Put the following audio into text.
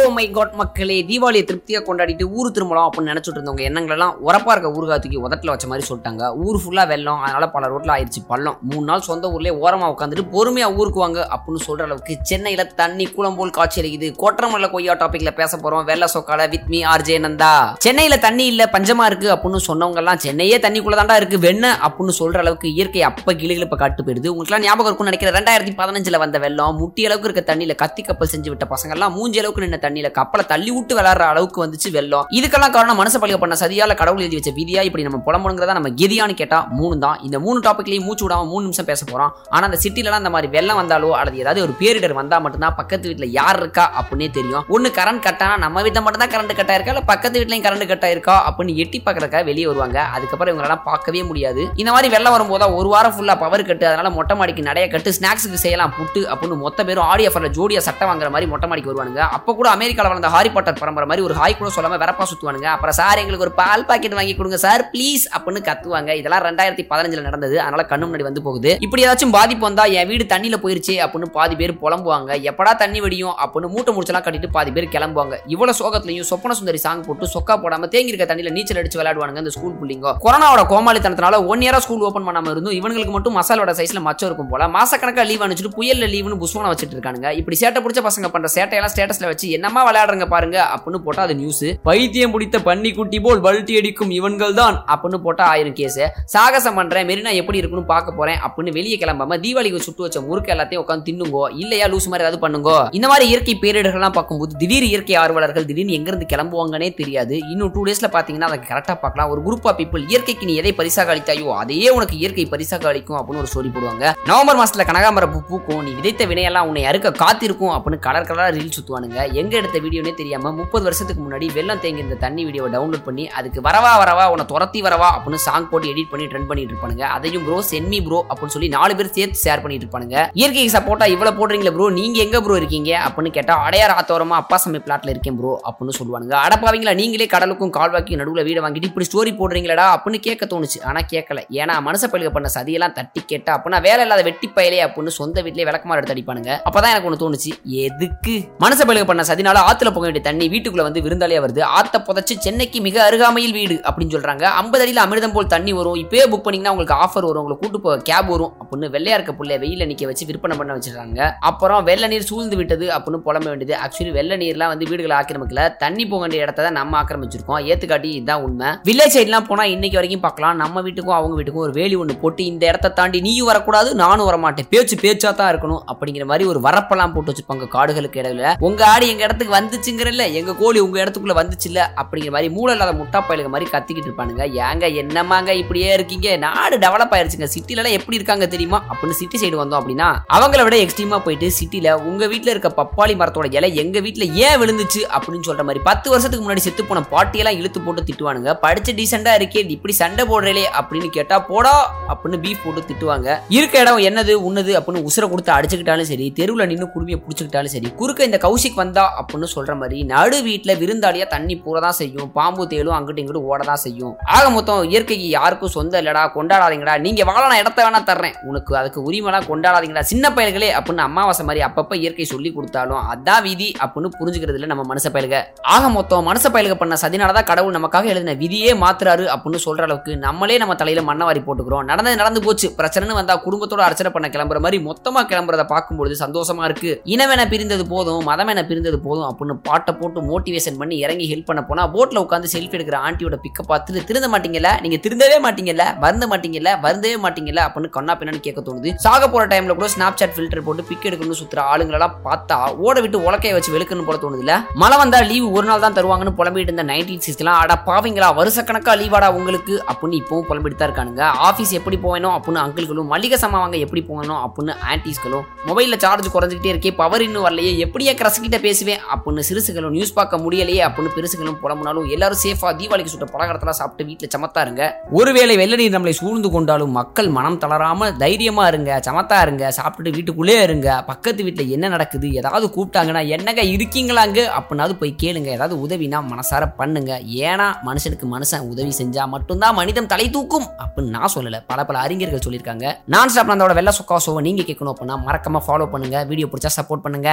Oh my God மக்களே தீபாவளியை திருப்தியாக கொண்டாடிட்டு ஊர் திரும்பலாம் அப்படின்னு நினைச்சிட்டு இருந்தவங்க எண்ணங்கள் எல்லாம் உரப்பா இருக்க ஊருகாத்துக்கு உதட்டில் வச்ச மாதிரி சொல்லிட்டாங்க. ஊர் ஃபுல்லா வெள்ளம் அதனால பல ரோட்ல ஆயிடுச்சு பள்ளம். மூணு நாள் சொந்த ஊர்லயே ஓரமா உட்காந்துட்டு பொறுமையா ஊருக்கு வாங்க அப்படின்னு சொல்ற அளவுக்கு சென்னையில தண்ணி குளம் போல் காட்சி அளிக்குது. கோட்டரமல்ல கொய்யா டாப்பிக்கில் பேச போறோம். வெள்ள சொக்கால வித் மீ ஆர்ஜே நந்தா. சென்னையில தண்ணி இல்ல பஞ்சமா இருக்கு அப்படின்னு சொன்னவங்க எல்லாம் சென்னையே தண்ணிக்குள்ளே தாண்டா இருக்கு வெண்ண அப்படின்னு சொல்ற அளவுக்கு இயற்கை அப்ப கிளிகள் இப்போ காட்டு போயிடுது. உங்களுக்குலாம் ஞாபகம் இருக்கும்னு நினைக்கிறேன். ரெண்டாயிரத்தி பதினஞ்சுல வந்த வெள்ளம் முட்டி அளவுக்கு இருக்க தண்ணியில கத்தி கப்பல் செஞ்சு விட்ட பசங்க எல்லாம் மூஞ்சி அளவுக்கு நின்ன தண்ணி தண்ணியில கப்பலை தள்ளி விட்டு விளாடுற அளவுக்கு வந்துச்சு வெள்ளம். இதுக்கெல்லாம் காரணம் மனசு பழிக பண்ண சதியால கடவுள் எழுதி வச்ச விதியா இப்படி நம்ம புலம்புங்கிறதா நம்ம கெதியான்னு கேட்டா மூணு தான். இந்த மூணு டாபிக்லயும் மூச்சு விடாம மூணு நிமிஷம் பேச போறோம் ஆனா அந்த சிட்டிலலாம் இந்த மாதிரி வெள்ளம் வந்தாலோ அல்லது ஏதாவது ஒரு பேரிடர் வந்தா மட்டும்தான் பக்கத்து வீட்டுல யார் இருக்கா அப்படின்னே தெரியும். ஒன்னு கரண்ட் கட்டானா நம்ம வீட்டுல மட்டும் தான் கரண்ட் கட்டா இருக்கா இல்ல பக்கத்து வீட்லயும் கரண்ட் கட்டா இருக்கா அப்படின்னு எட்டி பார்க்கறதுக்காக வெளியே வருவாங்க. அதுக்கப்புறம் இவங்களெல்லாம் பார்க்கவே முடியாது. இந்த மாதிரி வெள்ளம் வரும்போது ஒரு வாரம் ஃபுல்லா பவர் கட்டு அதனால மொட்டை மாடிக்கு நிறைய கட்டு ஸ்நாக்ஸுக்கு செய்யலாம் புட்டு அப்படின்னு மொத்த பேரும் ஆடி ஆஃபர்ல ஜோடியா சட்டை வாங்குற மாதிரி மொட்டை மாடிக்கு வருவானுங்க. அப்ப கூட அமெரிக்காவில் வளர்ந்த ஹாரி பாட்டர் பரம்பரை மாதிரி ஒரு ஹாய் கூட சொல்லாமல் வெறப்பா சுத்துவானுங்க. அப்புறம் சார் எங்களுக்கு ஒரு பால் பாக்கெட் வாங்கி கொடுங்க சார் ப்ளீஸ் அப்படின்னு கத்துவாங்க. இதெல்லாம் ரெண்டாயிரத்தி பதினஞ்சில் நடந்தது. அதனால கண்ணு முன்னாடி வந்து போகுது. இப்படி ஏதாச்சும் பாதிப்பு வந்தா என் வீடு தண்ணியில் போயிருச்சு அப்படின்னு பாதி பேர் புலம்புவாங்க. எப்படா தண்ணி வெடியும் அப்படின்னு மூட்டை முடிச்செல்லாம் கட்டிட்டு பாதி பேர் கிளம்புவாங்க. இவ்வளவு சோகத்திலையும் சொப்பன சுந்தரி சாங் போட்டு சொக்கா போடாம தேங்கி இருக்க தண்ணியில நீச்சல் அடிச்சு விளையாடுவானுங்க இந்த ஸ்கூல் பிள்ளைங்க. கொரோனாவோட கோமாளித்தனத்தினால ஒன் இயரா ஸ்கூல் ஓப்பன் பண்ணாம இருந்தும் இவங்களுக்கு மட்டும் மசாலோட சைஸ்ல மச்சம் இருக்கும் போல. மாசக்கணக்கா லீவ் அனுப்பிச்சிட்டு புயல்ல லீவ்னு புஸ்வான வச்சுட்டு இருக்கானுங்க. இப்படி சேட்டை பிடிச்ச பசங்க பண்ற சேட்டையெல்லாம் ஸ்டேட்டஸ்ல வச்சு என்ன என்னமா விளையாடுறங்க பாருங்க அப்படின்னு போட்டா அது நியூஸ் பைத்தியம் பிடித்த பன்னி குட்டி போல் பல்ட்டி அடிக்கும் இவன்கள் தான் அப்படின்னு போட்டா ஆயிரம் கேஸ் சாகசம் பண்றேன் மெரினா எப்படி இருக்குன்னு பார்க்க போறேன் அப்படின்னு வெளியே கிளம்பாம தீபாவளிக்கு சுட்டு வச்ச முறுக்கு எல்லாத்தையும் உட்காந்து தின்னுங்கோ இல்லையா லூஸ் மாதிரி ஏதாவது பண்ணுங்கோ. இந்த மாதிரி இயற்கை பேரிடர்கள்லாம் பார்க்கும்போது திடீர் இயற்கை ஆர்வலர்கள் திடீர்னு எங்கிருந்து கிளம்புவாங்கன்னே தெரியாது. இன்னும் டூ டேஸ்ல பாத்தீங்கன்னா அதை கரெக்டா பார்க்கலாம். ஒரு குரூப் ஆஃப் பீப்புள் இயற்கைக்கு நீ எதை பரிசாக அளித்தாயோ அதையே உனக்கு இயற்கை பரிசாக அளிக்கும் அப்படின்னு ஒரு ஸ்டோரி போடுவாங்க. நவம்பர் மாசத்துல கனகாமர பூ பூக்கும் நீ விதைத்த வினையெல்லாம் உன்னை அறுக்க காத்திருக்கும் அப்படின்னு கலர் கலரா ரீல் சுத்துவானுங்க. எங்க எடுத்த வீடியோனே தெரியாம முப்பது வருஷத்துக்கு முன்னாடி வெள்ளம் தேங்கி இருந்த தண்ணி வீடியோவை டவுன்லோட் பண்ணி அதுக்கு வரவா வரவா உன துரத்தி வரவா அப்படின்னு சாங் போட்டு எடிட் பண்ணி ட்ரெண்ட் பண்ணிட்டு இருப்பானுங்க. அதையும் ப்ரோ சென்மி ப்ரோ அப்படின்னு சொல்லி நாலு பேர் சேர்த்து ஷேர் பண்ணிட்டு இருப்பானுங்க. இயற்கைக்கு சப்போர்ட்டா இவ்வளவு போடுறீங்களா ப்ரோ நீங்க எங்க ப்ரோ இருக்கீங்க அப்படின்னு கேட்டா அடையார் ஆத்தோரமா அப்பா சமை பிளாட்ல இருக்கேன் ப்ரோ அப்படின்னு சொல்லுவானுங்க. அடப்பாவீங்களா நீங்களே கடலுக்கும் கால்வாய்க்கும் நடுவுல வீடு வாங்கிட்டு இப்படி ஸ்டோரி போடுறீங்களடா அப்படின்னு கேட்க தோணுச்சு. ஆனா கேட்கல. ஏன்னா மனச பழுக பண்ண சதியெல்லாம் தட்டி கேட்டா அப்படின்னா வேலை இல்லாத வெட்டி பயலே அப்படின்னு சொந்த வீட்லயே விளக்கமாறு எடுத்து அடிப்பானுங்க. அப்பதான் எனக்கு ஒண்ணு தோணுச்சு. எதுக்கு? மனச பழுக பண்ண சதி சதினால ஆத்துல போக வேண்டிய தண்ணி வீட்டுக்குள்ள வந்து விருந்தாளியா வருது. ஆத்த புதைச்சு சென்னைக்கு மிக அருகாமையில் வீடு அப்படின்னு சொல்றாங்க. ஐம்பது அடியில் அமிர்தம் போல் தண்ணி வரும். இப்பயே புக் பண்ணீங்கன்னா உங்களுக்கு ஆஃபர் வரும். உங்களுக்கு கூட்டு போக கேப் வரும். அப்படின்னு வெள்ளையா இருக்க புள்ள வெயில நிக்க வச்சு விற்பனை பண்ண வச்சிருக்காங்க அப்புறம் வெள்ள நீர் சூழ்ந்து விட்டது அப்படின்னு புலம்ப வேண்டியது. ஆக்சுவலி வெள்ள நீர்லாம் வந்து வீடுகளை ஆக்கிரமிக்கல. தண்ணி போக வேண்டிய இடத்த தான் நம்ம ஆக்கிரமிச்சிருக்கோம். ஏத்துக்காட்டி இதுதான் உண்மை. வில்லேஜ் சைட்லாம் போனா இன்னைக்கு வரைக்கும் பார்க்கலாம். நம்ம வீட்டுக்கும் அவங்க வீட்டுக்கும் ஒரு வேலி ஒன்று போட்டு இந்த இடத்த தாண்டி நீயும் வரக்கூடாது நானும் வரமாட்டேன். பேச்சு பேச்சா தான் இருக்கணும் அப்படிங்கிற மாதிரி ஒரு வரப்பெல்லாம் போட்டு வச்சிருப்பாங்க காடுகளுக்கு இடையில. உங்க ஆடு எங்க இடத்துக்கு வந்துச்சுங்கிறல்ல. எங்கள் கோழி உங்கள் இடத்துக்குள்ளே வந்துச்சுல்ல? அப்படிங்கிற மாதிரி மூளை இல்லாத முட்டா பயலுங்க மாதிரி கத்திக்கிட்டு இருப்பானுங்க. ஏங்க என்னமாங்க இப்படியே இருக்கீங்க? நாடு டெவலப் ஆயிருச்சுங்க. சிட்டிலலாம் எப்படி இருக்காங்க தெரியுமா? அப்படின்னு சிட்டி சைடு வந்தோம் அப்படின்னா அவங்கள விட எக்ஸ்ட்ரீமாக போயிட்டு சிட்டியில் உங்கள் வீட்டில் இருக்க பப்பாளி மரத்தோட இலை எங்கள் வீட்டில் ஏன் விழுந்துச்சு அப்படின்னு சொல்கிற மாதிரி பத்து வருஷத்துக்கு முன்னாடி செத்து போன பாட்டியெல்லாம் இழுத்து போட்டு திட்டுவானுங்க. படிச்சு டீசெண்டாக இருக்கே இப்படி சண்டை போடுறீங்களே அப்படின்னு கேட்டால் போடா அப்படின்னு பீஃப் போட்டு திட்டுவாங்க. இருக்க இடம் என்னது உன்னது அப்படின்னு உசுரை கொடுத்து அடிச்சுக்கிட்டாலும் சரி தெருவில் நின்று குருவியை பிடிச்சிக்கிட்டாலும் சரி குறுக்க இந்த கௌசிக் வந்தா அப்படின்னு சொல்ற மாதிரி நடு வீட்டில் விருந்தாளியா தண்ணி பூர தான் செய்யும். பாம்பு தேலும் அங்கிட்டு இங்கிட்டு ஓட தான் செய்யும். ஆக மொத்தம் இயற்கைக்கு யாருக்கும் சொந்தம் இல்லடா கொண்டாடாதீங்கடா. நீங்க நான் இடத்த வேணா தர்றேன். உனக்கு அதுக்கு உரிமைலாம் கொண்டாடாதீங்கடா. சின்ன பயல்களே அப்படின்னு அமாவாசை மாதிரி அப்பப்ப இயற்கை சொல்லி கொடுத்தாலும் அதான் விதி அப்படின்னு புரிஞ்சுக்கிறது நம்ம மனச பயல்க. ஆக மொத்தம் மனச பயல்க பண்ண சதினாலதான் கடவுள் நமக்காக எழுதின விதியே மாத்துறாரு அப்படின்னு சொல்ற அளவுக்கு நம்மளே நம்ம தலையில மண்ணவாரி போட்டுக்கிறோம். நடந்தது நடந்து போச்சு. பிரச்சனைன்னு வந்தா குடும்பத்தோட அர்ச்சனை பண்ண கிளம்புற மாதிரி மொத்தமா கிளம்புறத பார்க்கும்பொழுது சந்தோஷமா இருக்கு. இனவென பிரிந்தது போதும் மதம் என பிரிந்தது போதும் அப்படின்னு பாட்டை போட்டு மோட்டிவேஷன் பண்ணி இறங்கி ஹெல்ப் பண்ண போனால் போட்டில் உட்காந்து செல்ஃபி எடுக்கிற ஆண்டியோட பிக்கப் பார்த்துட்டு திருந்த மாட்டீங்கல்ல? நீங்கள் திருந்தவே மாட்டீங்கல்ல? வருந்த மாட்டீங்கல்ல? வருந்தவே மாட்டீங்கல்ல? அப்படின்னு கண்ணா பின்னான்னு கேட்க தோணுது. சாக போகிற டைமில் கூட ஸ்னாப் சாட் ஃபில்டர் போட்டு பிக் எடுக்கணும்னு சுற்றுற ஆளுங்களெல்லாம் பார்த்தா ஓட விட்டு உலக்கைய வச்சு வெளுக்கணும் போல தோணுதுல மழை வந்தால் லீவ் ஒரு நாள் தான் தருவாங்கன்னு புலம்பிட்டு இருந்த நைன்டீன் சிக்ஸ்லாம் அட பாவீங்களா வருஷக்கணக்காக லீவாடா உங்களுக்கு? அப்படின்னு இப்போவும் புலம்பிட்டு தான் இருக்கானுங்க. ஆஃபீஸ் எப்படி போகணும் அப்படின்னு அங்கிள்களும் மளிகை சாமான் வாங்க எப்படி போகணும் அப்படின்னு ஆன்டிஸ்களும் மொபைலில் சார்ஜ் குறைஞ்சிக்கிட்டே இருக்கே பவர் இன்னும் வரலையே எப்படியே கிரசக்கிட்ட பேசுவேன் அப்படின்னு சிறுசுகளும் நியூஸ் பார்க்க முடியலையே அப்படின்னு பெருசுகளும் புலம்புனாலும் எல்லாரும் சேஃபா தீபாவளிக்கு சுட்ட பலகாரத்தெல்லாம் சாப்பிட்டு வீட்டில் சமத்தா இருங்க ஒருவேளை வெள்ளநீர் நம்மளை சூழ்ந்து கொண்டாலும் மக்கள் மனம் தளராம தைரியமா இருங்க சமத்தா இருங்க சாப்பிட்டுட்டு வீட்டுக்குள்ளே இருங்க பக்கத்து வீட்டில் என்ன நடக்குது ஏதாவது கூப்பிட்டாங்கன்னா என்னங்க இருக்கீங்களாங்க? அப்படின்னாவது போய் கேளுங்க ஏதாவது உதவினா மனசார பண்ணுங்க. ஏன்னா மனுஷனுக்கு மனுஷன் உதவி செஞ்சா மட்டும்தான் மனிதம் தலை தூக்கும் அப்படின்னு நான் சொல்லல. பல பல அறிஞர்கள் சொல்லியிருக்காங்க. நான் ஸ்டாப் அதோட வெள்ள சொக்கா ஷோவை நீங்க கேட்கணும் அப்படின்னா மறக்காம ஃபாலோ பண்ணுங்க. வீடியோ பிடிச்சா சப்போர்ட் பண்ணுங்க.